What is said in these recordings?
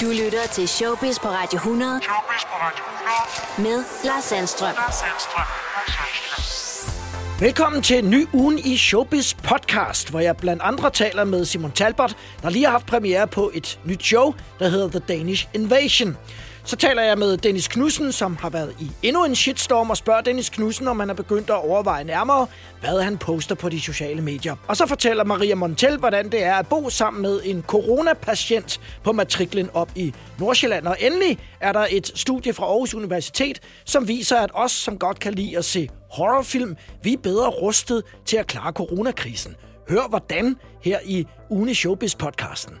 Du lytter til Showbiz på Radio 100 Showbiz på Radio 100. med Lars Sandstrøm. Lars Sandstrøm. Velkommen til en ny ugen i Showbiz podcast, hvor jeg blandt andre taler med Simon Talbot, der lige har haft premiere på et nyt show, der hedder The Danish Invasion. Så taler jeg med Dennis Knudsen, som har været i endnu en shitstorm, og spørger Dennis Knudsen, om han er begyndt at overveje nærmere, hvad han poster på de sociale medier. Og så fortæller Maria Montel, hvordan det er at bo sammen med en coronapatient på matriklen op i Nordsjælland. Og endelig er der et studie fra Aarhus Universitet, som viser, at os, som godt kan lide at se horrorfilm, vi er bedre rustet til at klare coronakrisen. Hør hvordan her i Uni Showbiz-podcasten.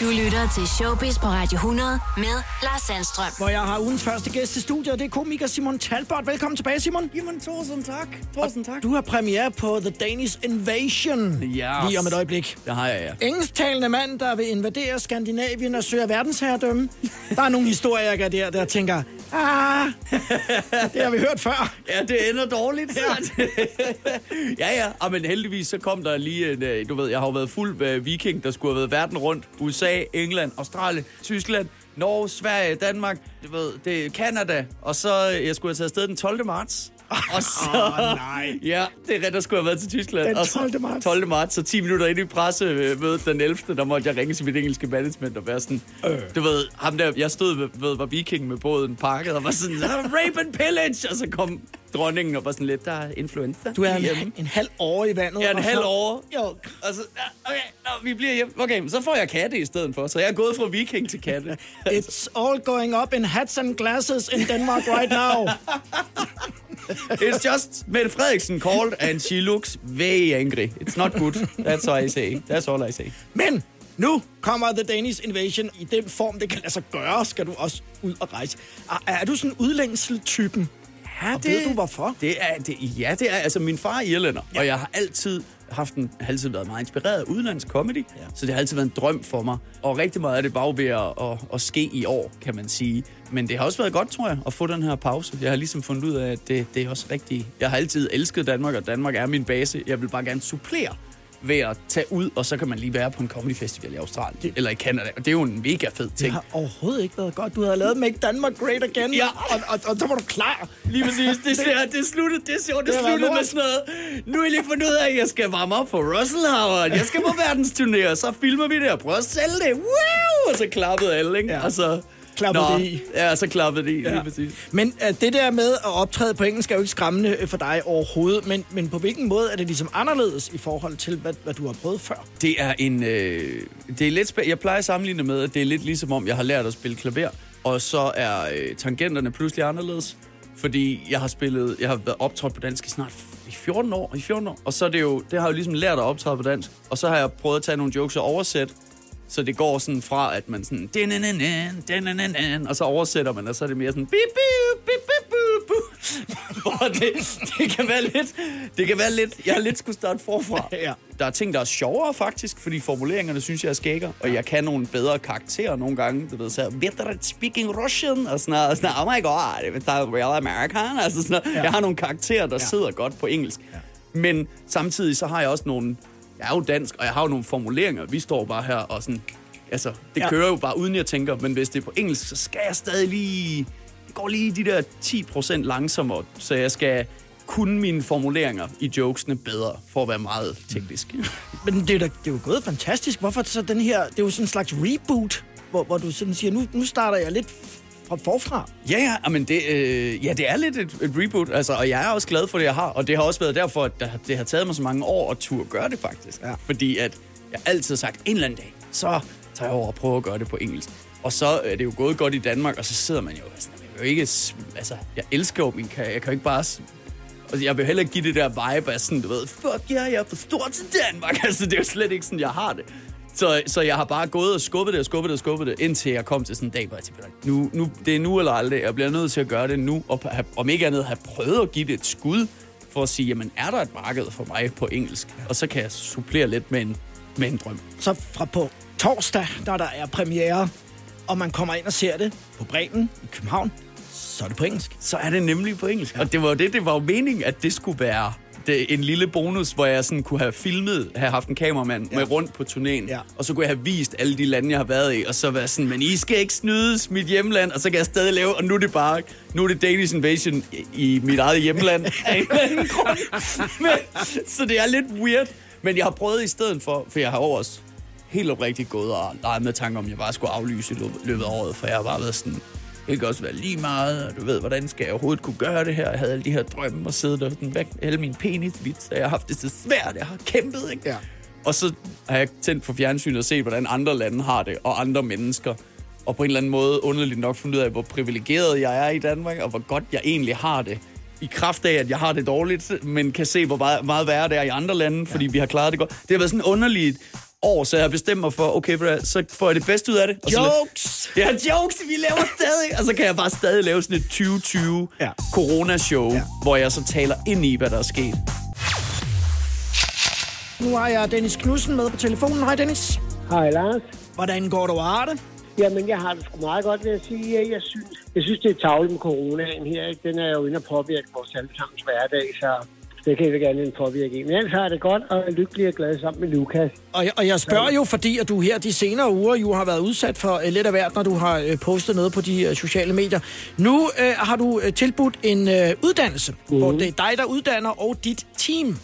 Du lytter til Showbiz på Radio 100 med Lars Sandstrøm. Hvor jeg har ugens første gæst i studiet, og det er komiker Simon Talbot. Velkommen tilbage, Simon. Jamen, tusind tak. Tusind tak. Du har premiere på The Danish Invasion Yes. lige om et øjeblik. Det har jeg, ja. Engelsktalende mand, der vil invadere Skandinavien og søge verdensherredømme. Der er nogle historier, jeg der, der tænker, ah, det har vi hørt før. Ja, det ender dårligt. Ja, ja, ja. Ah, men heldigvis så kom der lige en, øh, du ved, jeg har jo været fuld af viking, der skulle have været verden rundt. USA, England, Australien, Tyskland, Norge, Sverige, Danmark, du ved, det er Canada. Og så, øh, jeg skulle have taget afsted den 12. marts. Og så, Åh, nej. Ja, det er ret, der skulle have været til Tyskland. Den Og så- 12. marts. 12. marts, så 10 minutter ind i pressemødet den 11. Der måtte jeg ringe til mit engelske management og være sådan, øh. du ved, ham der, jeg stod ved, ved var viking med båden pakket og var sådan, "Ah, rape and pillage, og så kom dronningen og var sådan lidt, der er influenza. Du er hjemme." en, en halv år i vandet. Er en halv år. Jo. Og så, ja, okay, nå, vi bliver hjemme. Okay, så får jeg katte i stedet for. Så jeg er gået fra viking til katte. It's all going up in hats and glasses in Denmark right now. It's just Mette Frederiksen called, and she looks very angry. It's not good. That's all I say. That's all I say. Men nu kommer The Danish Invasion i den form, det kan lade sig gøre, skal du også ud og rejse. Er, er du sådan en udlængsel-typen? Ja, Og ved du hvorfor? Det er, det, ja, det er altså min far er irlænder, ja. og jeg har altid haft en, har altid været meget inspireret af udlandsk comedy, ja. så det har altid været en drøm for mig. Og rigtig meget af det bare ved at, at, at ske i år, kan man sige. Men det har også været godt, tror jeg, at få den her pause. Jeg har ligesom fundet ud af, at det, det er også rigtigt. Jeg har altid elsket Danmark, og Danmark er min base. Jeg vil bare gerne supplere ved at tage ud, og så kan man lige være på en comedy festival i Australien det, eller i Canada. Og det er jo en mega fed Det ting. har overhovedet ikke været godt. Du havde lavet Make Denmark Great Again, Ja. og, og, og, så var du klar. Lige præcis. Det, ser, det sluttede, det, ser, det, Det har sluttede med sådan noget. Nu har jeg lige fundet ud af, at jeg skal varme op for Russell Howard. Jeg skal på verdensturné, og så filmer vi det og prøver at sælge det. Wow! Og så klappede alle, ikke? Ja. Og så... Klappede Nå, det i. Ja, så klappede det i, ja. lige præcis. Men uh, det der med at optræde på engelsk er jo ikke skræmmende øh, for dig overhovedet. Men, men på hvilken måde er det ligesom anderledes i forhold til, hvad, hvad du har prøvet før? Det er en... Øh, det er lidt spæ- Jeg plejer at sammenligne med, at det er lidt ligesom om, jeg har lært at spille klaver, og så er øh, tangenterne pludselig anderledes. Fordi jeg har spillet, jeg har været optrådt på dansk i snart i 14 år, i 14 år. Og så er det jo, det har jeg jo ligesom lært at optræde på dansk. Og så har jeg prøvet at tage nogle jokes og oversætte. Så det går sådan fra, at man sådan... Og så oversætter man, og så er det mere sådan... Hvor det, det kan være lidt... Det kan være lidt... Jeg har lidt skulle starte forfra. Ja. Der er ting, der er sjovere faktisk, fordi formuleringerne synes jeg er skægger, og jeg kan nogle bedre karakterer nogle gange. Du ved, så better at speaking Russian, og sådan noget, og sådan noget, oh my god, it's real American. Altså sådan noget. Ja. Jeg har nogle karakterer, der Ja. sidder godt på engelsk. Men samtidig så har jeg også nogle... Jeg er jo dansk, og jeg har jo nogle formuleringer. Vi står bare her og sådan... Altså, det Ja. kører jo bare uden jeg tænker, men hvis det er på engelsk, så skal jeg stadig lige... Det går lige de der 10% langsommere, så jeg skal kunne mine formuleringer i jokesene bedre, for at være meget teknisk. Men det er, da, det er jo gået fantastisk. Hvorfor så den her... Det er jo sådan en slags reboot, hvor, hvor du sådan siger, nu, nu starter jeg lidt fra forfra. Ja, ja, men det, øh, ja, det er lidt et, et reboot, altså, og jeg er også glad for det, jeg har, og det har også været derfor, at det, det har taget mig så mange år at turde gøre det faktisk. Ja. Fordi at jeg altid har sagt, en eller anden dag, så tager jeg over og prøver at gøre det på engelsk. Og så er det jo gået godt i Danmark, og så sidder man jo sådan, jeg jo ikke, altså, jeg elsker jo min karriere, jeg kan jo ikke bare og jeg vil heller ikke give det der vibe af sådan, du ved, fuck ja, jeg er for stor til Danmark. Altså, det er jo slet ikke sådan, jeg har det. Så, så jeg har bare gået og skubbet det og skubbet det og skubbet det, indtil jeg kom til sådan en dag, hvor jeg tænkte, nu, nu, det er nu eller aldrig. Jeg bliver nødt til at gøre det nu, og have, om ikke andet have prøvet at give det et skud, for at sige, jamen er der et marked for mig på engelsk? Og så kan jeg supplere lidt med en, med en drøm. Så fra på torsdag, når der er premiere, og man kommer ind og ser det på Bremen i København, så er det på engelsk. Så er det nemlig på engelsk. Ja. Og det var jo det, det var jo meningen, at det skulle være et, øh, en lille bonus, hvor jeg sådan kunne have filmet, have haft en kameramand ja. med rundt på turnéen, Ja. og så kunne jeg have vist alle de lande, jeg har været i, og så være sådan, men I skal ikke snydes mit hjemland, og så kan jeg stadig lave, og nu er det bare, nu er det Danish Invasion i, i mit eget hjemland af en eller anden grund. Men, så det er lidt weird, men jeg har prøvet i stedet for, for jeg har også helt oprigtigt gået og leget med tanker om, jeg bare skulle aflyse i løbet af året, for jeg har bare været sådan, det kan også være lige meget, og du ved, hvordan skal jeg overhovedet kunne gøre det her? Jeg havde alle de her drømme og siddet og sådan væk alle mine penisvits, og jeg har haft det så svært, jeg har kæmpet, ikke? Ja. Og så har jeg tændt for fjernsynet og set, hvordan andre lande har det, og andre mennesker. Og på en eller anden måde underligt nok fundet ud af, hvor privilegeret jeg er i Danmark, og hvor godt jeg egentlig har det. I kraft af, at jeg har det dårligt, men kan se, hvor meget, meget værre det er i andre lande, fordi vi har klaret det godt. Det har været sådan underligt år, så jeg har bestemt mig for, okay, så får jeg det bedste ud af det. Og så Jokes! Ja, jokes, vi laver stadig. Og så kan jeg bare stadig lave sådan et 2020 Ja. corona-show, Ja. hvor jeg så taler ind i, hvad der er sket. Nu har jeg Dennis Knudsen med på telefonen. Hej Dennis. Hej Lars. Hvordan går du og det? Jamen, jeg har det sgu meget godt ved at sige. Jeg synes, jeg synes det er tavligt med coronaen her. Ikke? Den er jo inde og påvirke vores allesammens hverdag, så det kan andet end påvirke en. Men ellers har det godt, og er lykkelig og glad sammen med Lukas. Og jeg, og jeg spørger jo, fordi at du her de senere uger jo har været udsat for uh, lidt af hvert, når du har uh, postet noget på de uh, sociale medier. Nu uh, har du uh, tilbudt en uh, uddannelse, mm. hvor det er dig, der uddanner, og dit team.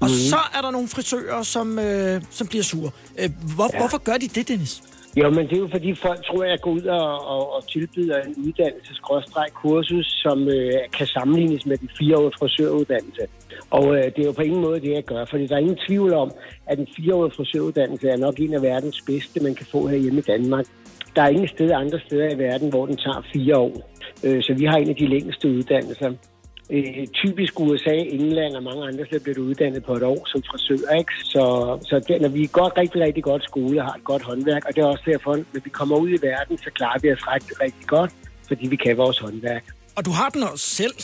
Og mm. så er der nogle frisører, som, uh, som bliver sure. Uh, hvor, ja. Hvorfor gør de det, Dennis? Jo, men det er jo fordi folk tror, at jeg går ud og, og, og tilbyder en uddannelseskursus, som øh, kan sammenlignes med den fireårige frisøruddannelse. Og øh, det er jo på ingen måde det, jeg gør, fordi der er ingen tvivl om, at en fireårige frisøruddannelse er nok en af verdens bedste, man kan få herhjemme i Danmark. Der er ingen steder andre steder i verden, hvor den tager fire år. Øh, så vi har en af de længste uddannelser. Øh, typisk USA, England og mange andre steder bliver du uddannet på et år som frisør, ikke? Så, så det, når vi er godt, rigtig, rigtig godt skole og har et godt håndværk, og det er også derfor, når vi kommer ud i verden, så klarer vi os rigtig, rigtig godt, fordi vi kan vores håndværk. Og du har den også selv.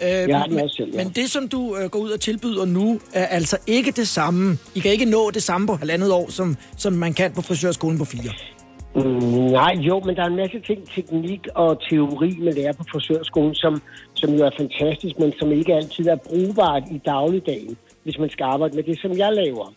Uh, Jeg har den også selv, ja. Men det, som du uh, går ud og tilbyder nu, er altså ikke det samme. I kan ikke nå det samme på halvandet år, som, som man kan på frisørskolen på fire. Mm, nej, jo, men der er en masse ting, teknik og teori, man lærer på frisørskolen, som, som jo er fantastisk, men som ikke altid er brugbart i dagligdagen, hvis man skal arbejde med det, som jeg laver.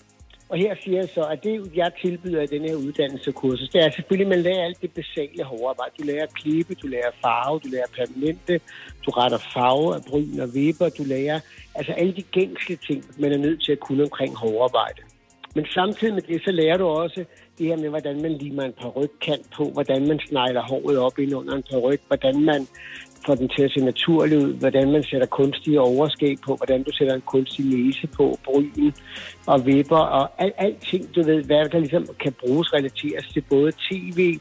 Og her siger jeg så, at det, jeg tilbyder i denne her uddannelsekursus, det er selvfølgelig, at man lærer alt det basale hårdarbejde. Du lærer at klippe, du lærer farve, du lærer permanente, du retter farve af bryn og vipper, du lærer altså alle de gængse ting, man er nødt til at kunne omkring hårdarbejde. Men samtidig med det, så lærer du også det her med, hvordan man limer en parykkant på, hvordan man snegler håret op ind under en peruk, hvordan man får den til at se naturlig ud, hvordan man sætter kunstige overskæg på, hvordan du sætter en kunstig næse på, bryn og vipper og al, alting, du ved, hvad der ligesom kan bruges relateres til både tv,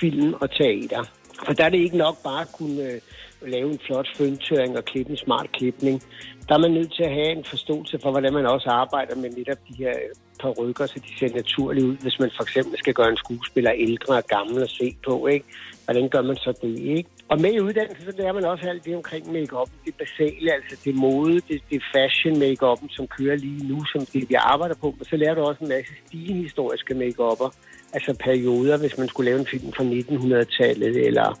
film og teater. For der er det ikke nok bare at kunne øh, lave en flot føntøring og klippe en smart klipning. Der er man nødt til at have en forståelse for, hvordan man også arbejder med netop de her øh, par rykker, så de ser naturlige ud, hvis man for eksempel skal gøre en skuespiller ældre og gammel at se på, ikke? Hvordan gør man så det, ikke? Og med i uddannelsen, så lærer man også alt det omkring make-up. Det basale, altså det mode, det, det fashion make som kører lige nu, som det vi arbejder på. Men så lærer du også en masse stilhistoriske make altså perioder, hvis man skulle lave en film fra 1900-tallet, eller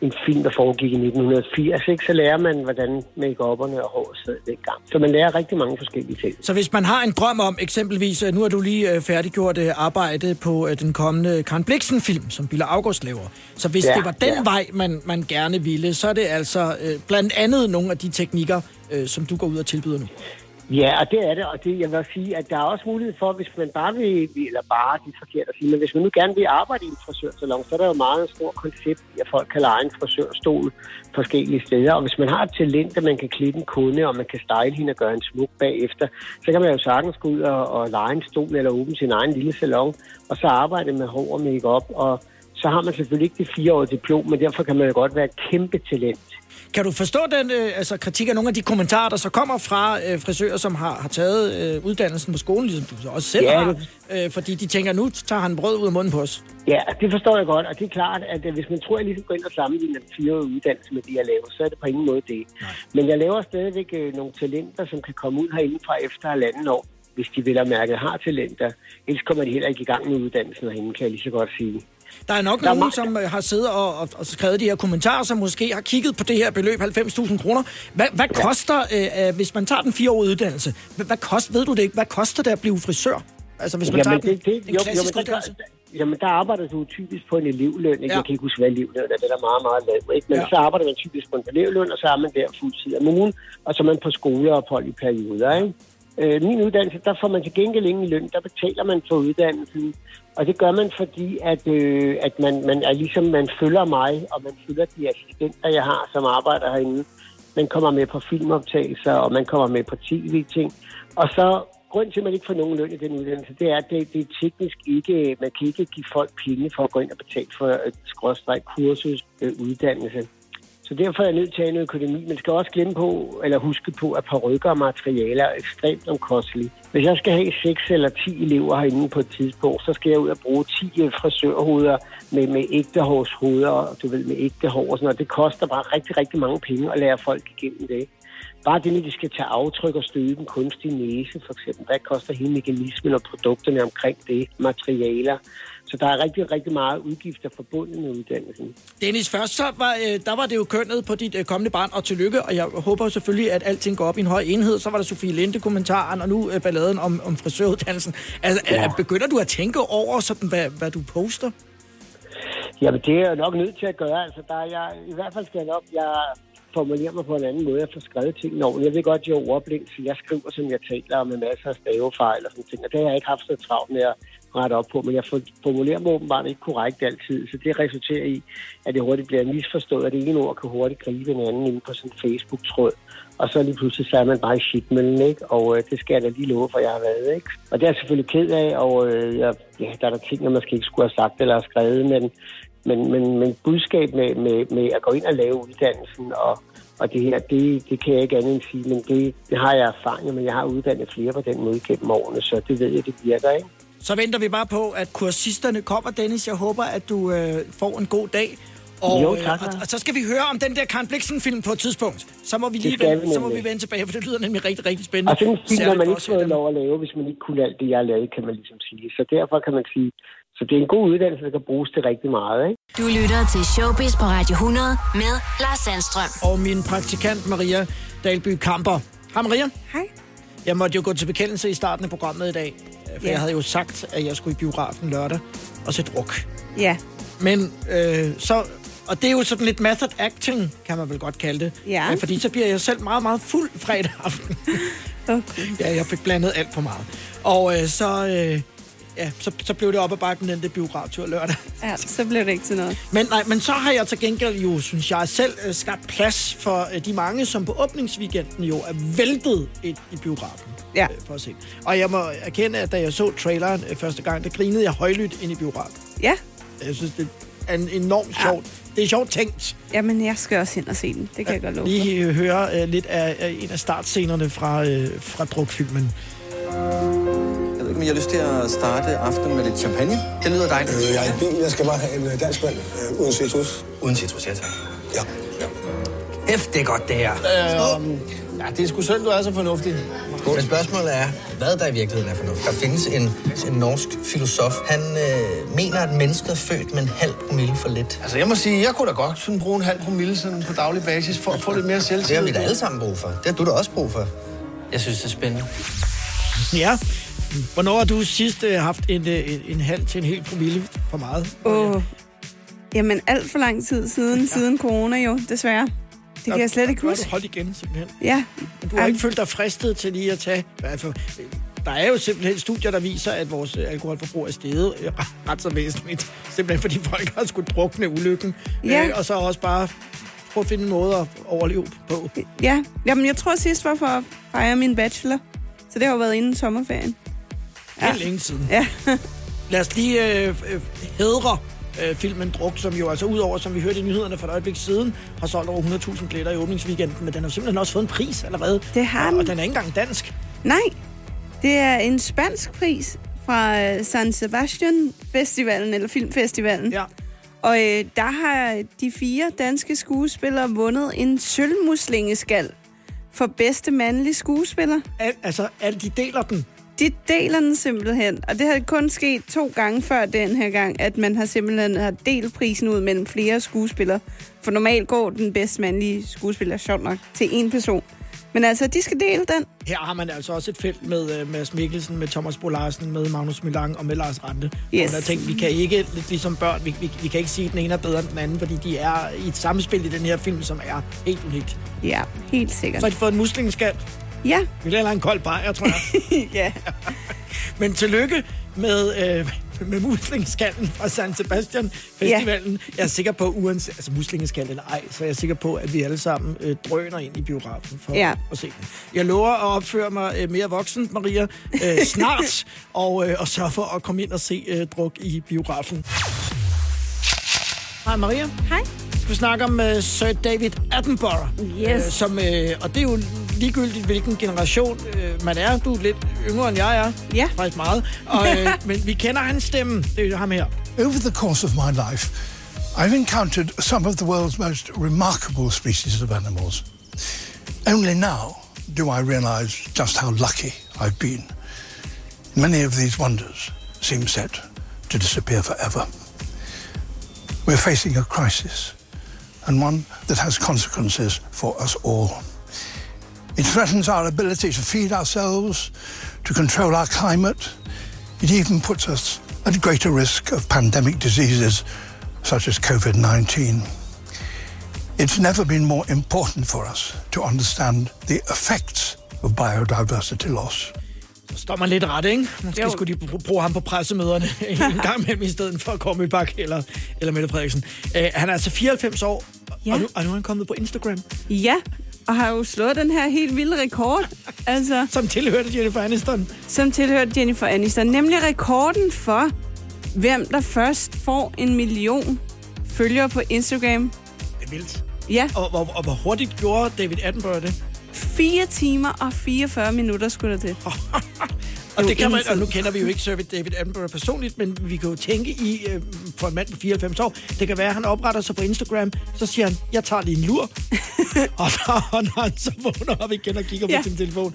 en film, der foregik i 1980, ikke? så lærer man, hvordan make-upperne og håret sad dengang. Så man lærer rigtig mange forskellige ting. Så hvis man har en drøm om, eksempelvis, øh, nu har du lige øh, færdiggjort øh, arbejde på den kommende Karen Bliksen-film, som Billa August laver. Så hvis Ja, det var den ja. vej, man, man gerne ville, så er det altså øh, blandt andet nogle af de teknikker, øh, som du går ud og tilbyder nu. Ja, og det er det, og det, jeg vil sige, at der er også mulighed for, hvis man bare vil, eller bare, det er forkert at sige, men hvis man nu gerne vil arbejde i en frisørsalon, så er der jo meget en stor koncept i, at folk kan lege en frisørstol forskellige steder, og hvis man har et talent, at man kan klippe en kunde, og man kan style hende og gøre en smuk bagefter, så kan man jo sagtens gå ud og, og lege en stol eller åbne sin egen lille salon, og så arbejde med hår og make-up, og så har man selvfølgelig ikke det fireårige diplom, men derfor kan man jo godt være et kæmpe talent. Kan du forstå den øh, altså, kritik af nogle af de kommentarer, der så kommer fra øh, frisører, som har, har taget øh, uddannelsen på skolen, ligesom du så også selv Ja, har, øh, fordi de tænker, nu tager han brød ud af munden på os. Ja, det forstår jeg godt, og det er klart, at øh, hvis man tror, at jeg ligesom går ind og sammenligner den fireårige uddannelse med det, jeg laver, så er det på ingen måde det. Men jeg laver stadigvæk øh, nogle talenter, som kan komme ud herinde fra efter halvanden år. hvis de vel og mærket har talenter. Ellers kommer de heller ikke i gang med uddannelsen herinde, kan jeg lige så godt sige. Der er nok Der er nogen, som øh, har siddet og, og, og skrevet de her kommentarer, som måske har kigget på det her beløb, 90.000 kroner. Hvad, hvad koster, øh, øh, hvis man tager den fireårige uddannelse, hvad, hvad kost, ved du det ikke, hvad koster det at blive frisør? Altså hvis man Jamen, tager det, den, det, en jo, klassisk jo, men der, uddannelse. der, jamen, der arbejder du typisk på en elevløn. Ikke? Ja. Jeg kan ikke huske, hvad elevløn er. Det er meget, meget lav. Ikke? Men Ja. ja. så arbejder man typisk på en elevløn, og så er man der fuldtid om ugen, og så er man på skoleophold i perioder. Ikke? Øh, min uddannelse, der får man til gengæld ingen løn. Der betaler man for uddannelsen. Og det gør man, fordi at, øh, at man, man er ligesom, man følger mig, og man følger de assistenter, jeg har, som arbejder herinde. Man kommer med på filmoptagelser, og man kommer med på tv-ting. Og så grund til, at man ikke får nogen løn i den uddannelse, det er, at det, det er teknisk ikke, man kan ikke give folk penge for at gå ind og betale for et skråstrej kursus øh, uddannelse. Så derfor er jeg nødt til at have en økonomi. Man skal også glemme på, eller huske på, at parrykker og materialer er ekstremt omkostelige. Hvis jeg skal have 6 eller 10 elever herinde på et tidspunkt, så skal jeg ud og bruge 10 øh, frisørhoveder med, med ægte hårshoveder, og du ved, med ægte hår og sådan noget. Det koster bare rigtig, rigtig mange penge at lære folk igennem det. Bare det, at de skal tage aftryk og støbe en kunstig næse, for eksempel, hvad koster hele mekanismen og produkterne omkring det, materialer. Så der er rigtig, rigtig meget udgifter forbundet med uddannelsen. Dennis, først så var, øh, der var det jo kønnet på dit øh, kommende barn, og tillykke, og jeg håber selvfølgelig, at alting går op i en høj enhed. Så var der Sofie Linde-kommentaren, og nu øh, balladen om, om frisøruddannelsen. Altså, ja. Begynder du at tænke over, sådan, hvad, hvad du poster? Jamen, det er jeg nok nødt til at gøre. Altså, der er jeg, I hvert fald skal jeg nok... Jeg formulerer mig på en anden måde. Jeg får skrevet tingene ordentligt. Jeg ved godt, at jeg er ordblind, så jeg skriver, som jeg taler, med masser af stavefejl og sådan ting. Og det har jeg ikke haft så travlt med at rette op på, men jeg for- formulerer mig åbenbart ikke korrekt altid. Så det resulterer i, at det hurtigt bliver misforstået, at det ene ord kan hurtigt gribe en anden inde på sådan en Facebook-tråd. Og så lige pludselig så er man bare i shitmøllen, ikke? Og øh, det skal jeg da lige love for, jeg har været, ikke? Og det er jeg selvfølgelig ked af, og øh, jeg, ja, der er der ting, jeg måske ikke skulle have sagt eller have skrevet, men, men, men, men budskab med, med, med at gå ind og lave uddannelsen og, og det her, det, det kan jeg ikke andet end sige, men det, det har jeg erfaring med. Jeg har uddannet flere på den måde gennem årene, så det ved jeg, det virker, ikke? Så venter vi bare på, at kursisterne kommer, Dennis. Jeg håber, at du øh, får en god dag. Og, Jo, øh, tak, og, og så skal vi høre om den der Karen Blixen-film på et tidspunkt. Så må vi lige vende, vi så må vi vende tilbage, for det lyder nemlig rigtig, rigtig spændende. Og sådan en film har man ikke fået lov at lave, hvis man ikke kunne alt det, jeg lavet, kan man ligesom sige. Så derfor kan man sige, så det er en god uddannelse, der kan bruges til rigtig meget, ikke? Du lytter til Showbiz på Radio 100 med Lars Sandstrøm. Og min praktikant Maria Dalby Kamper. Hej Maria. Hej. Jeg måtte jo gå til bekendelse i starten af programmet i dag. For Ja. jeg havde jo sagt, at jeg skulle i biografen lørdag og se druk. Ja. Men øh, så... Og det er jo sådan lidt method acting, kan man vel godt kalde det. Ja. Øh, Fordi så bliver jeg selv meget, meget fuld fredag aften. Okay. ja, jeg fik blandet alt for meget. Og øh, så, øh, ja, så, så blev det op ad bakken den der biograftur lørdag. Ja, så blev det ikke til noget. Men, nej, men så har jeg til gengæld jo, synes jeg, selv øh, skabt plads for øh, de mange, som på åbningsweekenden jo er væltet ind i biografen. Ja. Øh, for at se. Og jeg må erkende, at da jeg så traileren øh, første gang, der grinede jeg højlydt ind i biografen. Ja. Jeg synes, det er en enormt Ja. sjovt. Det er sjovt tænkt. Jamen, jeg skal også hen og se den. Det kan jeg godt love. Lige høre øh, lidt af, af en af startscenerne fra, øh, fra drukfilmen. Jeg har lyst til at starte aftenen med lidt champagne. Det lyder dejligt. Øh, jeg er i bil. Jeg skal bare have en øh, dansk vand øh, uden citrus. Uden citrus, ja tak. Ja. F, det er godt, det her. Øhm, ja, det er sgu synd, du er så fornuftig. Men spørgsmålet er, hvad der i virkeligheden er fornuft. Der findes en, en norsk filosof. Han øh, mener, at mennesket er født med en halv promille for lidt. Altså, jeg må sige, jeg kunne da godt sådan bruge en halv promille sådan på daglig basis for at få lidt mere Det selvtillid. har vi da alle sammen brug for. Det har du da også brug for. Jeg synes, det er spændende. Ja. Hvornår har du sidst øh, haft en, øh, en, en halv til en hel promille for meget? Åh. Jamen, alt for lang tid siden, ja. siden corona jo, desværre. Det kan jeg slet ikke huske. du holdt igen, simpelthen. Ja. Men du har ikke følt dig fristet til lige at tage... Altså, der er jo simpelthen studier, der viser, at vores øh, alkoholforbrug er steget øh, ret så væsentligt. Simpelthen fordi folk har skulle drukne ulykken. Ja. Øh, og så også bare prøve at finde en måde at overleve på. Ja. Jamen, jeg tror sidst var for at fejre min bachelor. Så det har jo været inden sommerferien. Ja. Helt længe siden. Ja. Lad os lige øh, øh, hedre øh, filmen Druk, som jo altså udover, som vi hørte i nyhederne for et øjeblik siden, har solgt over 100.000 billetter i åbningsweekenden, men den har simpelthen også fået en pris allerede. Det har og, den. og den er ikke engang dansk. Nej, det er en spansk pris fra øh, San Sebastian Festivalen, eller Filmfestivalen. Ja. Og øh, der har de fire danske skuespillere vundet en sølvmuslingeskal for bedste mandlige skuespiller. Al, altså, alle de deler den. De deler den simpelthen, og det har kun sket to gange før den her gang, at man har simpelthen har delt prisen ud mellem flere skuespillere. For normalt går den bedst mandlige skuespiller, sjovt nok, til en person. Men altså, de skal dele den. Her har man altså også et felt med uh, Mads Mikkelsen, med Thomas Bo Larsen, med Magnus Milang og med Lars Rante. Yes. Og der tænkte, vi kan ikke, lidt ligesom børn, vi, vi, vi kan ikke sige, at den ene er bedre end den anden, fordi de er i et samspil i den her film, som er helt unikt. Ja, helt sikkert. Så har de fået en muslingeskald. Ja. Vi lader en kold bajer, tror jeg. ja. Men tillykke med, øh, med muslingeskallen fra San Sebastian Festivalen. Ja. Jeg er sikker på, uanset altså muslingeskald eller ej, så er jeg sikker på, at vi alle sammen øh, drøner ind i biografen for Ja. at se den. Jeg lover at opføre mig øh, mere voksen, Maria, øh, snart, og, øh, og sørge for at komme ind og se øh, druk i biografen. Hej Maria. Hej. Vi skal snakke om uh, Sir David Attenborough. Yes. Øh, som, øh, og det er jo ligegyldigt, hvilken generation øh, man er. Du er lidt yngre, end jeg er. Ja. Faktisk meget. Og, øh, men vi kender hans stemme. Det er jo ham her. Over the course of my life, I've encountered some of the world's most remarkable species of animals. Only now do I realize just how lucky I've been. Many of these wonders seem set to disappear forever. We're facing a crisis, and one that has consequences for us all. It threatens our ability to feed ourselves, to control our climate. It even puts us at greater risk of pandemic diseases such as COVID 19. It's never been more important for us to understand the effects of biodiversity loss. Står man lidt ret, ikke? Måske Jo. skulle de br- bruge ham på pressemøderne en gang imellem, i stedet for Kormi Bak eller, eller Mette Frederiksen. Uh, han er altså 94 år, Ja. og, nu, og nu er han kommet på Instagram, Ja, og har jo slået den her helt vilde rekord, altså, som tilhørte Jennifer Aniston. som tilhørte Jennifer Aniston. Nemlig rekorden for, hvem der først får en million følgere på Instagram. Det er vildt. Ja, Og, og, og hvor hurtigt gjorde David Attenborough det? 4 timer og 44 minutter skulle der til. Og, det kan man, og nu kender vi jo ikke Sir David Attenborough personligt, men vi kan jo tænke i, øh, for en mand på 94 år, det kan være, at han opretter sig på Instagram, så siger han, jeg tager lige en lur. og, så, og når han så vågner op igen og kigger Ja. på sin telefon,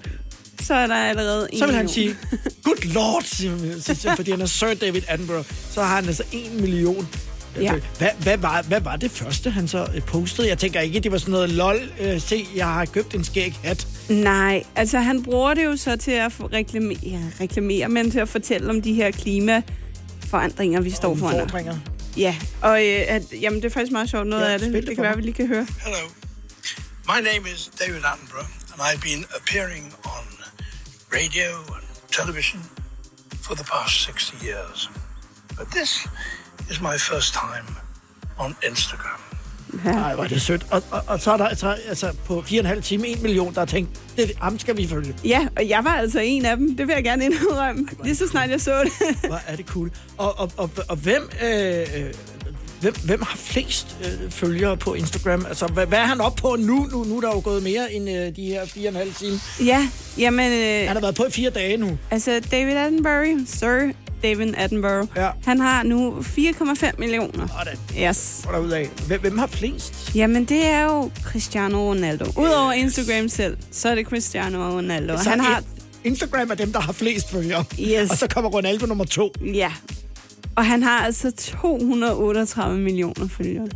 Så er der allerede en så vil han million. sige, good lord, siger siger fordi han er Sir David Attenborough, så har han altså en million. Ja. Hvad, hvad, var, hvad var det første, han så øh, postede? Jeg tænker ikke, det var sådan noget, lol, øh, se, jeg har købt en skæg hat. Nej, altså han bruger det jo så til at reklamere, ja, reklamere, men til at fortælle om de her klimaforandringer, vi står foran. Udfordringer. Ja, og øh, at, jamen, det er faktisk meget sjovt noget Ja, af det. det Det kan være, vi lige kan høre. Hello. My name is David Attenborough, and I've been appearing on radio and television for the past 60 years. But this is my first time on Instagram. Nej, hvor er det sødt. Og, og, og så er der altså, altså på fire og en halv time, en million, der har tænkt, det, ham skal vi følge. Ja, og jeg var altså en af dem. Det vil jeg gerne indrømme. Lige så snart jeg så det. Hvor er det cool. Og, og, og, og hvem, øh, øh, hvem, hvem har flest øh, følgere på Instagram? Altså, hvad, hvad er han oppe på nu? Nu, nu er der jo gået mere end øh, de her fire og en halv time. ja, jamen... Øh, Han har været på i fire dage nu. altså, David Attenborough, Sir David Attenborough, Ja. han har nu 4,5 millioner. Sådan. Yes. Hvor der af. Hvem, hvem har flest? Jamen, det er jo Cristiano Ronaldo. Udover Instagram selv, så er det Cristiano Ronaldo. Så han har... Instagram er dem, der har flest følgere. Yes. Og så kommer Ronaldo nummer to. Ja. Og han har altså 238 millioner følgere.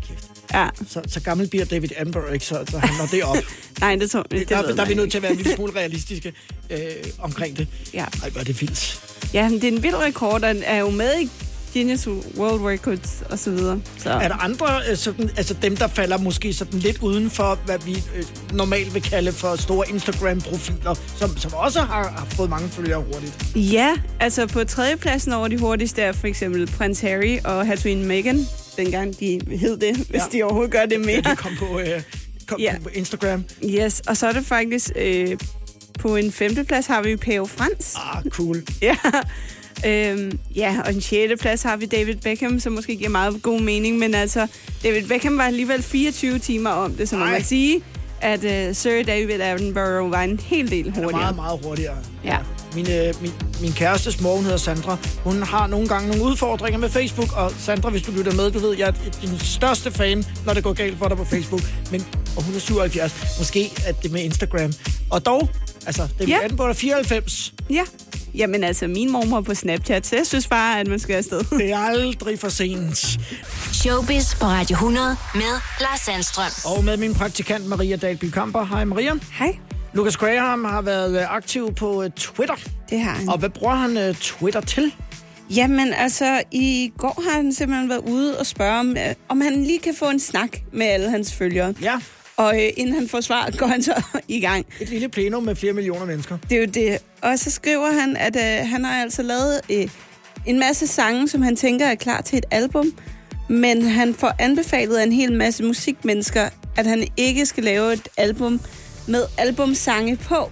Ja, Så, så gammel bliver David Attenborough ikke, så, så han når det op. nej, det, tror, det, det der, der er vi nødt ikke. til at være en lille smule realistiske øh, omkring det. Ja. Ej, hvor er det vildt. Ja, men det er en vild rekord, og er jo med i Guinness World Records og så videre. Så. Er der andre, øh, sådan, altså dem, der falder måske sådan lidt uden for, hvad vi øh, normalt vil kalde for store Instagram-profiler, som, som også har, har fået mange følgere hurtigt? Ja, altså på tredjepladsen over de hurtigste er for eksempel prins Harry og hertugen Meghan, dengang de hed det, hvis Ja. de overhovedet gør det Ja, mere. de kom på, øh, kom Ja. på Instagram. Yes, og så er det faktisk øh, på en femteplads har vi Pave Frans. Ah, cool. Ja. Øhm, ja, og en sjette plads har vi David Beckham, som måske giver meget god mening, men altså, David Beckham var alligevel 24 timer om det, så man kan sige, at uh, Sir David Attenborough var en hel del Han er hurtigere. meget, meget hurtigere. Ja. Min, øh, min, min kærestes mor, hun hedder Sandra, hun har nogle gange nogle udfordringer med Facebook, og Sandra, hvis du lytter med, du ved, jeg er din største fan, når det går galt for dig på Facebook, men, og hun er 77, måske at det med Instagram. Og dog, Altså, det Ja. er 1894. Ja. Jamen altså, min mormor på Snapchat, så jeg synes bare, at man skal afsted. Det er aldrig for sent. Showbiz på Radio 100 med Lars Sandstrøm. Og med min praktikant Maria Dahlby Kamper. Hej Maria. Hej. Lucas Graham har været øh, aktiv på øh, Twitter. Det har han. Og hvad bruger han øh, Twitter til? Jamen altså, i går har han simpelthen været ude og spørge, om, om han lige kan få en snak med alle hans følgere. Ja, Og øh, inden han får svar, går han så i gang. et lille plenum med flere millioner mennesker. Det er jo det. Og så skriver han, at øh, han har altså lavet øh, en masse sange, som han tænker er klar til et album. Men han får anbefalet af en hel masse musikmennesker, at han ikke skal lave et album med albumsange på.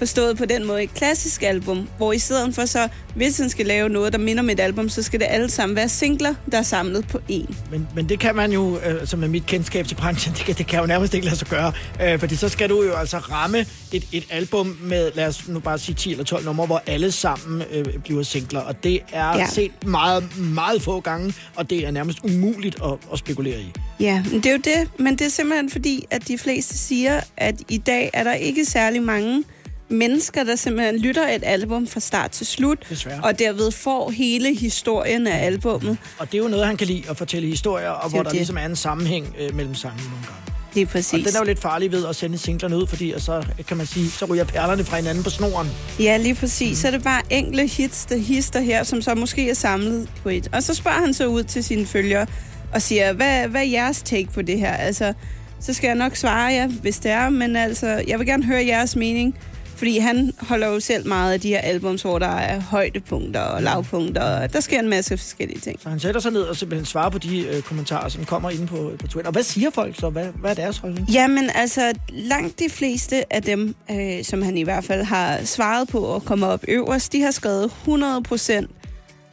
Forstået på den måde et klassisk album, hvor i stedet for så, hvis han skal lave noget, der minder om et album, så skal det alle sammen være singler, der er samlet på én. Men, men det kan man jo, øh, som med mit kendskab til branchen, det kan, det kan jo nærmest ikke lade sig gøre. Øh, fordi så skal du jo altså ramme et, et album med, lad os nu bare sige 10 eller 12 numre, hvor alle sammen øh, bliver singler. Og det er ja. set meget, meget få gange, og det er nærmest umuligt at, at spekulere i. Ja, men det er jo det. Men det er simpelthen fordi, at de fleste siger, at i dag er der ikke særlig mange mennesker, der simpelthen lytter et album fra start til slut, Desværre. og derved får hele historien af albummet. Og det er jo noget, han kan lide, at fortælle historier, og Det hvor jo der det. ligesom er en sammenhæng øh, mellem sangene nogle gange. Det er Og præcis. den er jo lidt farlig ved at sende singlerne ud, fordi og så kan man sige, så ryger perlerne fra hinanden på snoren. Ja, lige præcis. Så er det bare enkle hits, der hister her, som så måske er samlet på et. Og så spørger han så ud til sine følgere og siger, hvad, hvad er jeres take på det her? Altså, så skal jeg nok svare jer, hvis det er, men altså, jeg vil gerne høre jeres mening. Fordi han holder jo selv meget af de her albums, hvor der er højdepunkter og lavpunkter, og der sker en masse forskellige ting. Så han sætter sig ned og simpelthen svarer på de øh, kommentarer, som kommer inde på, på Twitter. Og hvad siger folk så? Hvad, hvad er deres holdning? Jamen altså, langt de fleste af dem, øh, som han i hvert fald har svaret på og kommer op øverst, de har skrevet 100%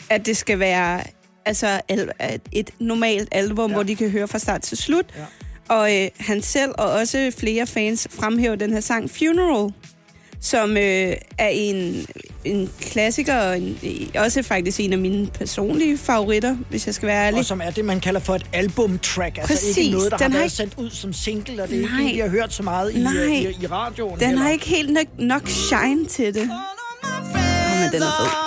at det skal være altså, et normalt album, ja. hvor de kan høre fra start til slut. Ja. Og øh, han selv og også flere fans fremhæver den her sang Funeral, som øh, er en, en klassiker, og en, også faktisk en af mine personlige favoritter, hvis jeg skal være ærlig. Og som er det, man kalder for et albumtrack. Altså Præcis. ikke noget, der Den har har været ikke- sendt ud som single, og det er ikke vi har hørt så meget i, Nej. øh, i, i radioen. Den heller. har ikke helt nok, nok shine til det. Oh, men den er fed.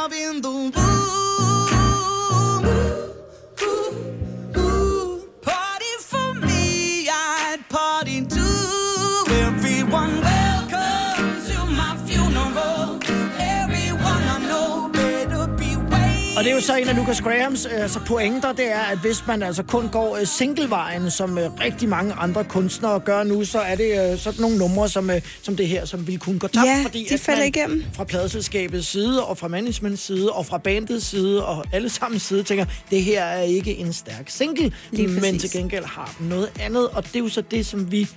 Og det er jo så en af Lucas Grahams øh, altså pointer, det er, at hvis man altså kun går øh, singlevejen, som øh, rigtig mange andre kunstnere gør nu, så er det sådan nogle numre, som, som det her, som ville kunne gå tabt. Ja, fordi de at falder man igennem. Fra pladeselskabets side, og fra managements side, og fra bandets side, og alle sammen side tænker, det her er ikke en stærk single, Lige men præcis. til gengæld har den noget andet, og det er jo så det, som vi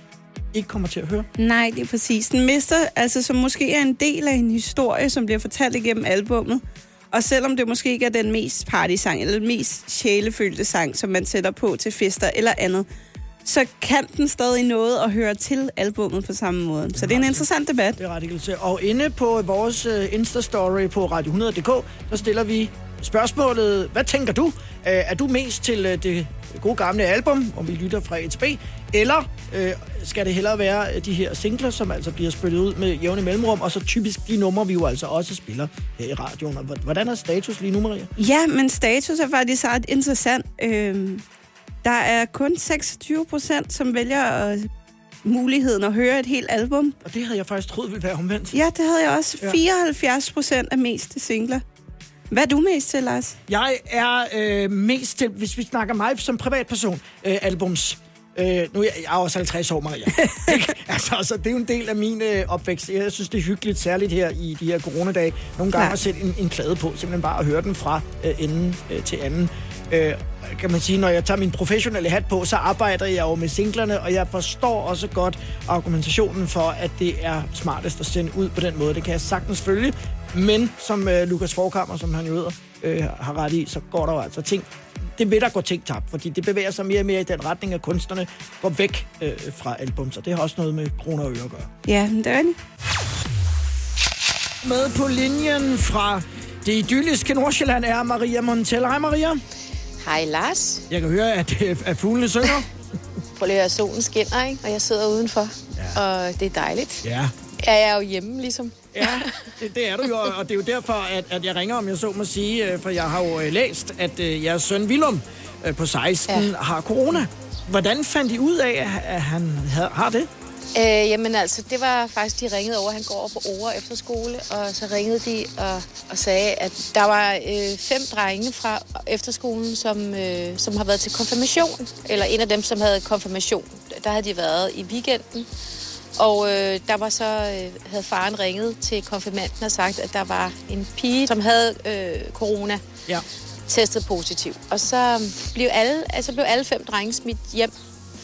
ikke kommer til at høre. Nej, det er præcis. Den mister, altså som måske er en del af en historie, som bliver fortalt igennem albummet. Og selvom det måske ikke er den mest partysang, eller den mest sjælefyldte sang, som man sætter på til fester eller andet, så kan den stadig noget at høre til albummet på samme måde. Så det er en interessant debat. Det er ret. Og inde på vores øh, Insta-story på radio100.dk, der stiller vi spørgsmålet, hvad tænker du? Øh, er du mest til øh, det gode gamle album, om vi lytter fra A til B, eller øh, skal det hellere være øh, de her singler, som altså bliver spillet ud med jævne mellemrum, og så typisk de numre, vi jo altså også spiller her i radioen. Og hvordan er status lige nu, Maria? Ja, men status er faktisk ret interessant. Øhm, der er kun 26 procent, som vælger øh, muligheden at høre et helt album. Og det havde jeg faktisk troet ville være omvendt. Ja, det havde jeg også. Ja. 74 procent er mest singler. Hvad er du mest til, Lars? Jeg er øh, mest til, hvis vi snakker mig som privatperson, øh, albums. Øh, nu er jeg, jeg er også 50 år, Maria. Ikke? altså, altså, det er jo en del af min øh, opvækst. Jeg synes, det er hyggeligt, særligt her i de her coronadage, nogle gange Klart. at sætte en, en plade på, simpelthen bare at høre den fra øh, ende øh, til anden. Øh, kan man sige, når jeg tager min professionelle hat på, så arbejder jeg jo med singlerne, og jeg forstår også godt argumentationen for, at det er smartest at sende ud på den måde. Det kan jeg sagtens følge, men som øh, Lukas Forkammer, som han jo hedder, øh, har ret i, så går der jo altså ting det vil der gå ting tabt, fordi det bevæger sig mere og mere i den retning, at kunstnerne går væk øh, fra album, så det har også noget med kroner og øre at gøre. Ja, det er det. Med på linjen fra det idylliske Nordsjælland er Maria Montel. Hej Maria. Hej Lars. Jeg kan høre, at, øh, at fuglene synger. Prøv lige at høre, solen skinner, ikke? og jeg sidder udenfor, ja. og det er dejligt. Ja. Ja, jeg er jo hjemme, ligesom. Ja, det, det er du jo, og det er jo derfor, at, at jeg ringer, om jeg så må sige, øh, for jeg har jo øh, læst, at øh, jeres søn Willum på 16 ja. har corona. Hvordan fandt I ud af, at han har det? Øh, jamen altså, det var faktisk, de ringede over. Han går over på Ore efter skole, og så ringede de og, og sagde, at der var øh, fem drenge fra efterskolen, som, øh, som har været til konfirmation. Eller en af dem, som havde konfirmation. Der havde de været i weekenden. Og øh, der var så, øh, havde faren ringet til konfirmanden og sagt, at der var en pige, som havde øh, corona. Ja. testet positiv. Og så blev alle, altså blev alle fem drenge smidt hjem,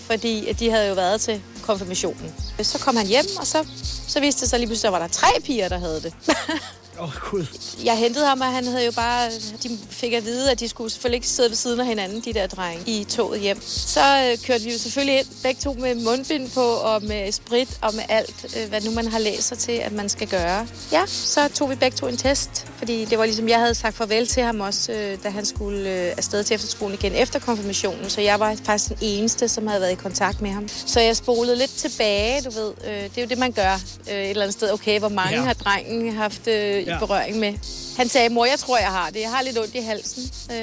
fordi at de havde jo været til konfirmationen. Så kom han hjem, og så, så viste det sig lige pludselig, at der var der tre piger, der havde det. Åh, oh, gud. Jeg hentede ham, og han havde jo bare... De fik at vide, at de skulle selvfølgelig ikke sidde ved siden af hinanden, de der drenge, i toget hjem. Så øh, kørte vi jo selvfølgelig ind, begge to med mundbind på, og med sprit, og med alt, øh, hvad nu man har læst sig til, at man skal gøre. Ja, så tog vi begge to en test, fordi det var ligesom, jeg havde sagt farvel til ham også, øh, da han skulle øh, afsted til efterskolen igen efter konfirmationen, så jeg var faktisk den eneste, som havde været i kontakt med ham. Så jeg spolede lidt tilbage, du ved. Øh, det er jo det, man gør øh, et eller andet sted. Okay, hvor mange Ja. har drengen haft øh, Ja. i berøring med? Han sagde, mor, jeg tror, jeg har det. Jeg har lidt ondt i halsen. Øh,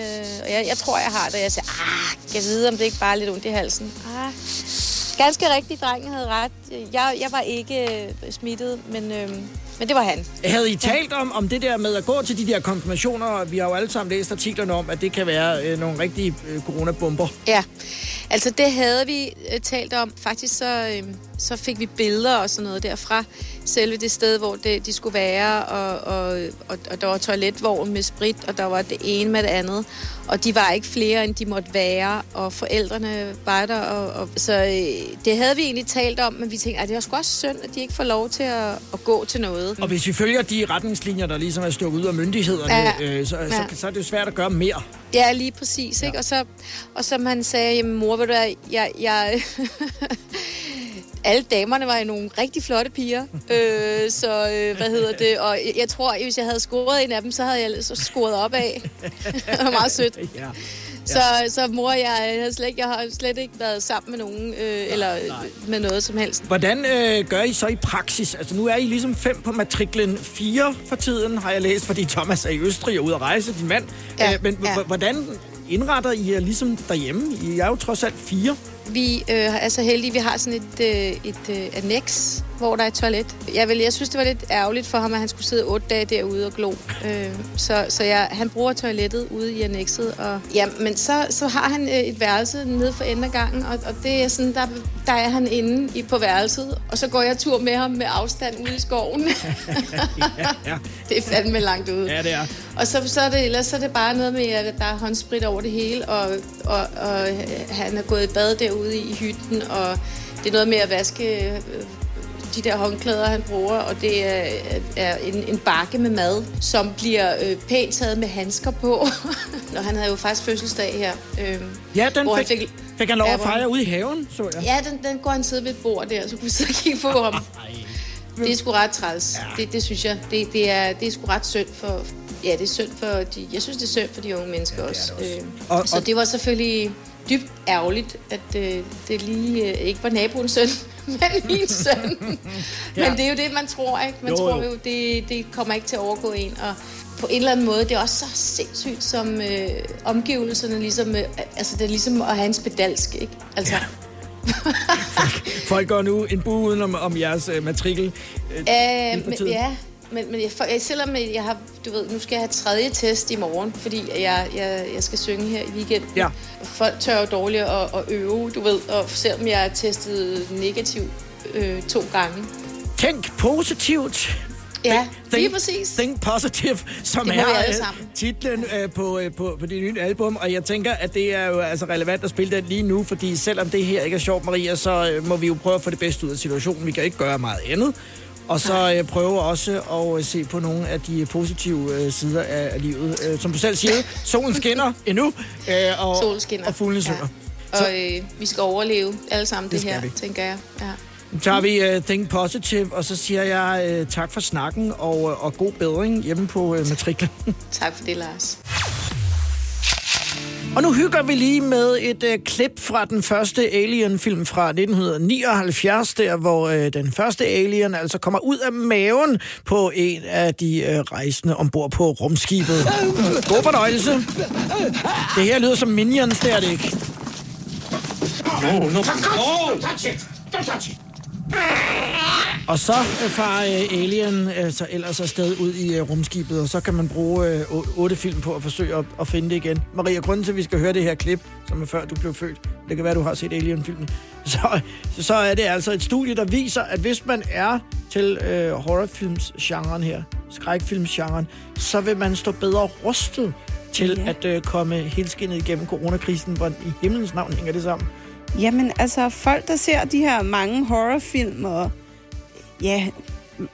og jeg, jeg tror, jeg har det. Jeg sagde, ah, jeg vide, om det ikke bare er lidt ondt i halsen? Ah. Ganske rigtigt, drengen havde ret. Jeg, jeg var ikke øh, smittet, men, øh, men det var han. Havde I talt om, om det der med at gå til de der konfirmationer? Vi har jo alle sammen læst artiklerne om, at det kan være øh, nogle rigtige øh, coronabomber. Ja, altså det havde vi øh, talt om. Faktisk så, øh, så fik vi billeder og sådan noget derfra. Selve det sted, hvor det, de skulle være, og, og, og, og der var toiletvogn med sprit, og der var det ene med det andet. Og de var ikke flere, end de måtte være, og forældrene var der. Og, og, så øh, det havde vi egentlig talt om, men vi tænkte, at det var sgu også synd, at de ikke får lov til at, at gå til noget. Og hvis vi følger de retningslinjer, der ligesom er stukket ud af myndighederne, Ja. øh, så, så, Ja. så er det jo svært at gøre mere. Ja, lige præcis. Ikke? Og, så, og som han sagde, jamen mor, ved du jeg, jeg, alle damerne var jo nogle rigtig flotte piger. øh, så øh, hvad hedder det? Og jeg, tror, hvis jeg havde scoret en af dem, så havde jeg så scoret op af. det var meget sødt. Ja. Så, så mor, jeg, havde slet, ikke- jeg har slet ikke været sammen med nogen, øh, eller øh, med noget som helst. Hvordan øh, gør I så i praksis? Altså nu er I ligesom fem på matriklen. Fire for tiden har jeg læst, fordi Thomas er i Østrig og ude at rejse, din mand. Ja, Øh, men ja. hvordan indretter I jer ligesom derhjemme? I er jo trods alt fire. Vi øh, er så heldige, vi har sådan et, øh, et øh, annex, hvor der er et toilet. Jeg, vil, jeg synes, det var lidt ærgerligt for ham, at han skulle sidde otte dage derude og glo. Øh, så så jeg, han bruger toilettet ude i annexet. Og, ja, men så, så har han øh, et værelse nede for enden af gangen, og, og det er sådan, der, der er han inde i, på værelset. Og så går jeg tur med ham med afstand ude i skoven. Ja, ja. det er fandme langt ude. ja det er. Og så, så, er det, ellers så er det bare noget med, at der er håndsprit over det hele, og, og, og han er gået i bad derude i hytten, og det er noget med at vaske øh, de der håndklæder, han bruger, og det er, er en, en bakke med mad, som bliver øh, pænt taget med handsker på. Når han havde jo faktisk fødselsdag her. Øh, Ja, den hvor han fik, fik han lov at fejre ude i haven, så jeg. Ja, den, den går han sidde ved et bord der, så kunne vi sidde og kigge på ham. Det er sgu ret træls. Ja. Det, det synes jeg. Det, det, er, det er sgu ret synd for... Ja, det er synd for de... Jeg synes, det er synd for de unge mennesker ja, også. også. Øh, Og- så og- det var selvfølgelig dybt ærgerligt, at øh, det lige øh, ikke var naboens søn, men min søn. Ja. Men det er jo det, man tror, ikke? Man Jo, tror jo. det, det kommer ikke til at overgå en. Og på en eller anden måde, det er også så sindssygt, som øh, omgivelserne ligesom... Øh, altså, det er ligesom at have en spedalsk, ikke? Altså, ja. Folk går nu en bue udenom om jeres øh, matrikel. Øh, Øh, men, ja, men, men jeg, for, jeg, selvom jeg har, du ved, nu skal jeg have tredje test i morgen, fordi jeg, jeg, jeg skal synge her i weekenden. Ja. Folk tør jo dårligt at, at øve, du ved, og selvom jeg er testet negativ øh, to gange. Tænk positivt. Ja, lige think, præcis. Think Positive, som er øh, titlen øh, på, øh, på, på det nye album. Og jeg tænker, at det er jo altså relevant at spille den lige nu, fordi selvom det her ikke er sjovt, Maria, så øh, må vi jo prøve at få det bedste ud af situationen. Vi kan ikke gøre meget andet. Og så øh, prøve også at øh, se på nogle af de positive øh, sider af, af livet. Øh, som du selv siger, solen skinner endnu, øh, og, Solen skinner. og fuglene synger. Og øh, vi skal overleve alle sammen det, skal her, vi. tænker jeg. Ja. Nu tager vi uh, Think Positive, og så siger jeg uh, tak for snakken og, uh, og god bedring hjemme på uh, matriklen. Tak for det, Lars. Og nu hygger vi lige med et øh, klip fra den første Alien-film fra 1979, der hvor øh, den første Alien altså kommer ud af maven på en af de øh, rejsende ombord på rumskibet. God fornøjelse. Det her lyder som Minions, det er det ikke. No, no, no. Touch it. Don't touch it. Og så øh, farer øh, Alien altså ellers afsted ud i øh, rumskibet, og så kan man bruge øh, otte film på at forsøge at, at finde det igen. Maria, grunden til, at vi skal høre det her klip, som er før du blev født, det kan være, du har set Alien-filmen, så, så er det altså et studie, der viser, at hvis man er til øh, horrorfilms-genren her, skrækfilms-genren, så vil man stå bedre rustet til Ja. at øh, komme helskindet igennem coronakrisen. Hvordan i himlens navn hænger det sammen? Jamen, altså, folk, der ser de her mange horrorfilm og ja,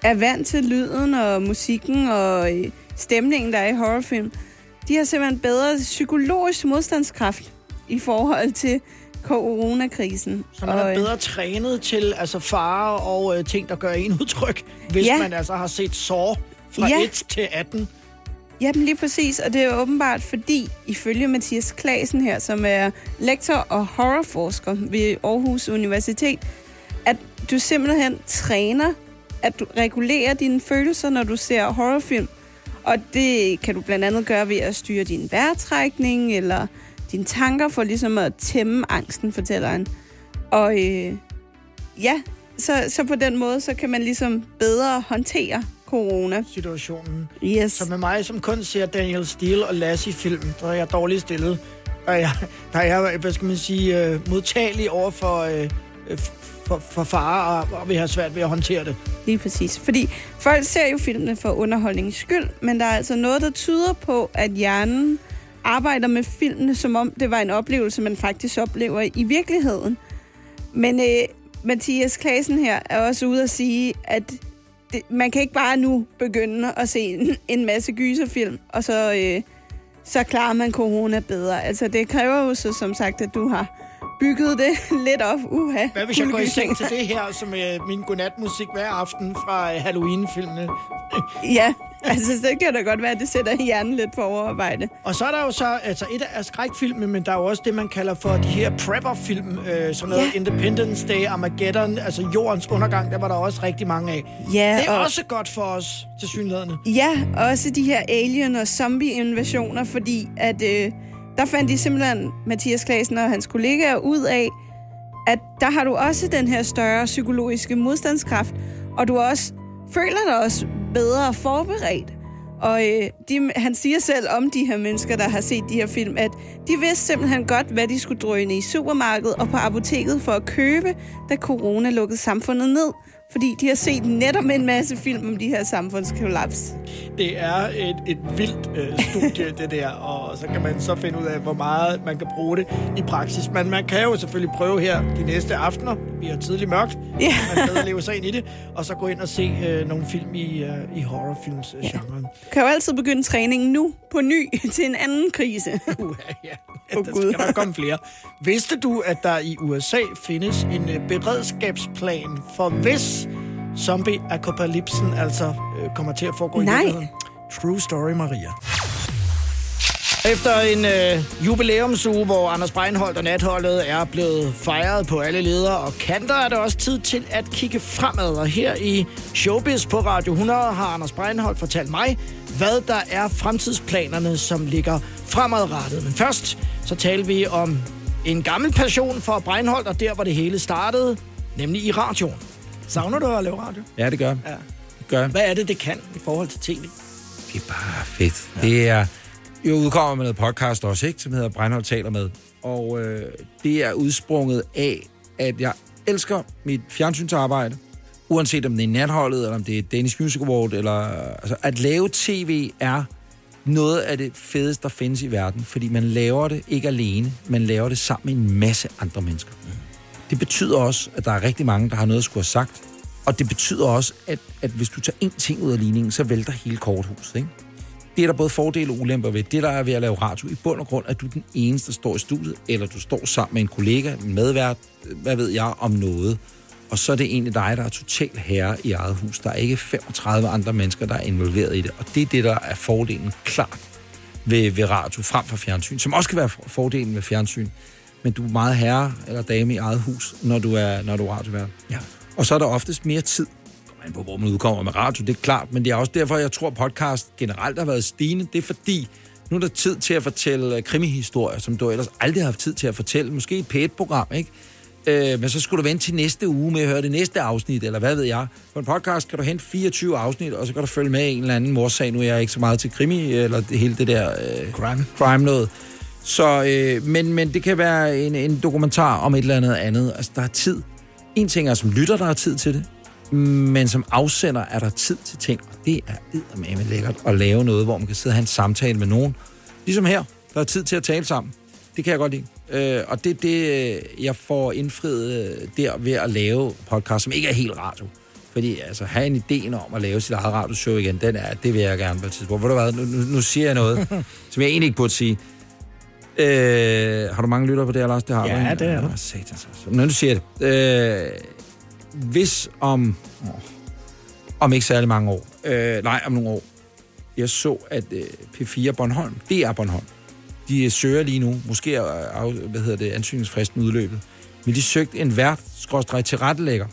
er vant til lyden og musikken og øh, stemningen, der er i horrorfilm, de har simpelthen bedre psykologisk modstandskraft i forhold til coronakrisen. Så man er Og, øh, bedre trænet til altså farer og øh, ting, der gør en udtryk, hvis Ja. man altså har set Saw fra Ja. 1 til 18. Jamen lige præcis, og det er jo åbenbart fordi, ifølge Mathias Klasen her, som er lektor og horrorforsker ved Aarhus Universitet, at du simpelthen træner at du regulerer dine følelser, når du ser horrorfilm. Og det kan du blandt andet gøre ved at styre din vejrtrækning eller dine tanker for ligesom at tæmme angsten, fortæller han. Og øh, ja, så, så på den måde, så kan man ligesom bedre håndtere corona. Situationen. Yes. Så med mig, som kun ser Daniel Steele og Lassie-film, der er jeg dårligt stillet. Der er jeg, der er jeg hvad skal man sige, øh, modtagelig over for, øh, øh, for, for fare, og, og vil have svært ved at håndtere det. Lige præcis. Fordi folk ser jo filmene for underholdningens skyld, men der er altså noget, der tyder på, at hjernen arbejder med filmene, som om det var en oplevelse, man faktisk oplever i virkeligheden. Men øh, Mathias Klasen her er også ude at sige, at det, man kan ikke bare nu begynde at se en, en masse gyserfilm, og så, øh, så klarer man corona bedre. Altså, det kræver jo så som sagt, at du har bygget det lidt op. Uha. Hvad hvis jeg går i seng til det her, som øh, min godnatmusik hver aften fra øh, Halloween-filmene? Ja, altså det kan da godt være, at det sætter hjernen lidt på overarbejde. Og så er der jo så altså et af skrækfilmene, men der er jo også det, man kalder for de her prepper-film. Øh, sådan noget Ja. Independence Day, Armageddon, altså jordens undergang, der var der også rigtig mange af. Ja, det er og- også godt for os, til synligheden. Ja, også de her alien- og zombie-invasioner, fordi at øh, der fandt de simpelthen, Mathias Klasen og hans kollegaer, ud af, at der har du også den her større psykologiske modstandskraft, og du også føler dig også bedre forberedt. Og øh, de, han siger selv om de her mennesker, der har set de her film, at de vidste simpelthen godt, hvad de skulle drøne i supermarkedet og på apoteket for at købe, da corona lukkede samfundet ned. Fordi de har set netop en masse film om de her samfundskollaps. Det er et, et vildt øh, studie, det der, og så kan man så finde ud af, hvor meget man kan bruge det i praksis. Men man kan jo selvfølgelig prøve her de næste aftener. Det bliver tidligt mørkt. Ja. Man kan leve sig ind i det, og så gå ind og se øh, nogle film i, øh, i horrorfilms-genren. Du kan jo altid begynde træningen nu på ny til en anden krise. Uh, ja. Åh, der Gud. skal der komme flere. Vidste du, at der i USA findes en øh, beredskabsplan for hvis zombie-apokalypsen altså øh, kommer til at foregå i Nej. virkeligheden? True story, Maria. Efter en øh, jubilæumsuge, hvor Anders Breinholt og natholdet er blevet fejret på alle ledere og kanter, er det også tid til at kigge fremad. Og her i Showbiz på Radio 100 har Anders Breinholt fortalt mig, hvad der er fremtidsplanerne, som ligger fremadrettet. Men først så taler vi om en gammel passion for Breinholt, og der, hvor det hele startede, nemlig i radioen. Savner du at lave radio? Ja, det gør. Ja. Det gør. Hvad er det, det kan i forhold til tv? Det er bare fedt. Ja. Det er jo udkommer med noget podcast også, ikke? Som hedder Breinholt taler med. Og øh, det er udsprunget af, at jeg elsker mit fjernsynsarbejde. Uanset om det er natholdet, eller om det er Danish Music Award, eller... Altså, at lave tv er noget af det fedeste, der findes i verden. Fordi man laver det ikke alene, man laver det sammen med en masse andre mennesker. Det betyder også, at der er rigtig mange, der har noget at skulle have sagt. Og det betyder også, at, at hvis du tager én ting ud af ligningen, så vælter hele korthuset, ikke? Det er der både fordele og ulemper ved. Det, der er ved at lave radio, i bund og grund, at du er den eneste, der står i studiet, eller du står sammen med en kollega, en medvært, hvad ved jeg, om noget. Og så er det egentlig dig, der er totalt herre i eget hus. Der er ikke 35 andre mennesker, der er involveret i det. Og det er det, der er fordelen klart ved, ved radio frem for fjernsyn, som også kan være for- fordelen med fjernsyn. Men du er meget herre eller dame i eget hus, når du er, når du er radiovært. Ja. Og så er der oftest mere tid. An på, hvor man udkommer med radio, det er klart. Men det er også derfor, jeg tror, podcast generelt har været stigende. Det er fordi, nu er der tid til at fortælle øh, krimihistorier, som du ellers aldrig har haft tid til at fortælle. Måske et P1-program, ikke? Øh, men så skulle du vente til næste uge med at høre det næste afsnit, eller hvad ved jeg. På en podcast kan du hente 24 afsnit, og så kan du følge med i en eller anden morsag. Nu er jeg ikke så meget til krimi, eller det hele det der... Øh, crime. Crime noget. Så, øh, men, men det kan være en, en dokumentar om et eller andet andet. Altså, der er tid. En ting er, som lytter, der er tid til det. Men som afsender er der tid til ting. Og det er eddermame lækkert at lave noget, hvor man kan sidde og have en samtale med nogen. Ligesom her. Der er tid til at tale sammen. Det kan jeg godt lide. Øh, og det er det, øh, jeg får indfriet øh, der ved at lave podcast, som ikke er helt radio. Fordi altså, have en idé om at lave sit eget radioshow igen, den er, det vil jeg gerne på et tidspunkt. Ved du hvad, nu, nu, nu siger jeg noget, som jeg egentlig ikke burde sige. Øh, har du mange lytter på det, Lars? Det har Ja, du, det er Satans, altså. Når du siger det. Øh, hvis om... Om ikke særlig mange år. Øh, nej, om nogle år. Jeg så, at øh, P4 Bornholm, det er Bornholm, de øh, søger lige nu, måske er øh, af, hvad hedder det, ansøgningsfristen udløbet, men de søgte en vært, skråstrej til rettelægger.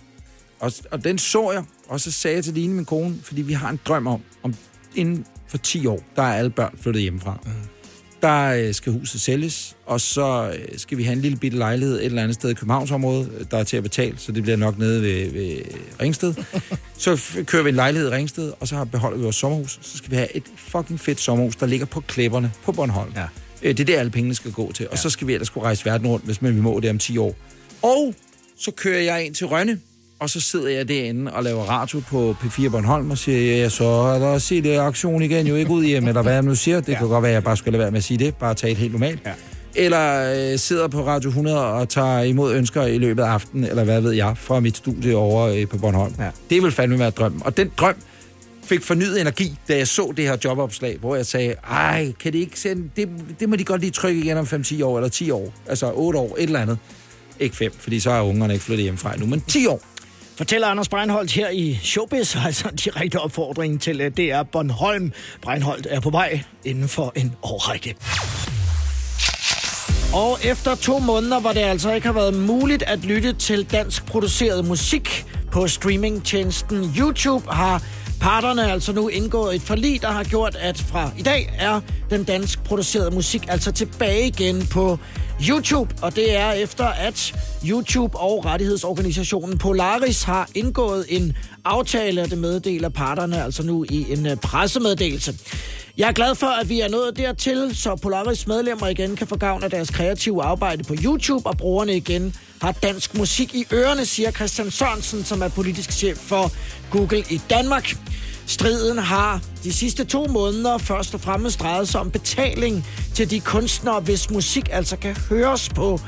Og, og den så jeg, og så sagde jeg til Line, min kone, fordi vi har en drøm om, om inden for 10 år, der er alle børn flyttet hjemmefra. Mm. Der øh, skal huset sælges, og så øh, skal vi have en lille bitte lejlighed et eller andet sted i Københavnsområdet, øh, der er til at betale, så det bliver nok nede ved, ved Ringsted. så kører vi en lejlighed i Ringsted, og så har beholder vi vores sommerhus. Så skal vi have et fucking fedt sommerhus, der ligger på klipperne på Bornholm. Ja. Det er der, alle pengene skal gå til. Og så skal vi ellers kunne rejse verden rundt, hvis man vi må det om 10 år. Og så kører jeg ind til Rønne, og så sidder jeg derinde og laver radio på P4 Bornholm og siger, ja, så er der se det aktion igen, jo ikke ud hjem, eller hvad jeg nu siger. Det ja. kan godt være, at jeg bare skulle lade være med at sige det, bare tage et helt normalt. Ja. Eller øh, sidder på Radio 100 og tager imod ønsker i løbet af aftenen, eller hvad ved jeg, fra mit studie over øh, på Bornholm. Ja. Det vil fandme være drømmen. Og den drøm fik fornyet energi, da jeg så det her jobopslag, hvor jeg sagde, ej, kan det ikke sende, det, det må de godt lige trykke igen om 5-10 år, eller 10 år, altså 8 år, et eller andet. Ikke 5, fordi så er ungerne ikke flyttet hjemmefra nu, men 10 år. Fortæller Anders Breinholt her i Showbiz, altså en direkte opfordring til øh, DR Bornholm. Breinholt er på vej inden for en årrække. Og efter to måneder, hvor det altså ikke har været muligt at lytte til dansk produceret musik på streamingtjenesten YouTube, har parterne altså nu indgået et forlig, der har gjort, at fra i dag er den dansk producerede musik altså tilbage igen på YouTube. Og det er efter, at YouTube og rettighedsorganisationen Polaris har indgået en aftale, og det meddeler parterne altså nu i en øh, pressemeddelelse. Jeg er glad for, at vi er nået dertil, så Polaris medlemmer igen kan få gavn af deres kreative arbejde på YouTube, og brugerne igen har dansk musik i ørerne, siger Christian Sørensen, som er politisk chef for Google i Danmark. Striden har de sidste to måneder først og fremmest drejet sig om betaling til de kunstnere, hvis musik altså kan høres på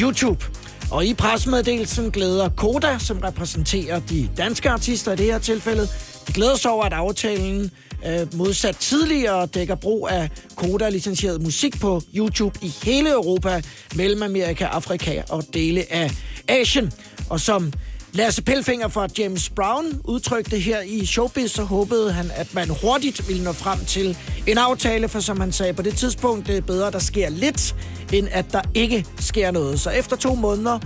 YouTube. Og i pressemeddelelsen glæder Koda, som repræsenterer de danske artister i det her tilfælde, de glæder sig over, at aftalen øh, modsat tidligere dækker brug af Koda-licensieret musik på YouTube i hele Europa, Mellemamerika, Afrika og dele af Asien. Og som Lasse Pelfinger fra James Brown udtrykte her i Showbiz, så håbede han, at man hurtigt ville nå frem til en aftale, for som han sagde på det tidspunkt, det er bedre, at der sker lidt, end at der ikke sker noget. Så efter to måneder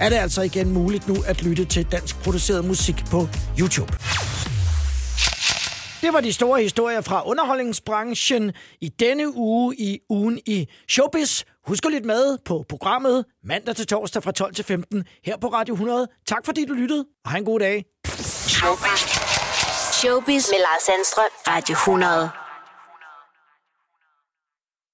er det altså igen muligt nu at lytte til dansk produceret musik på YouTube. Det var de store historier fra underholdningsbranchen i denne uge i ugen i Showbiz. Husk at lytte med på programmet mandag til torsdag fra 12 til 15 her på Radio 100. Tak fordi du lyttede, og have en god dag. Showbiz med Lars Sandstrøm. Radio 100.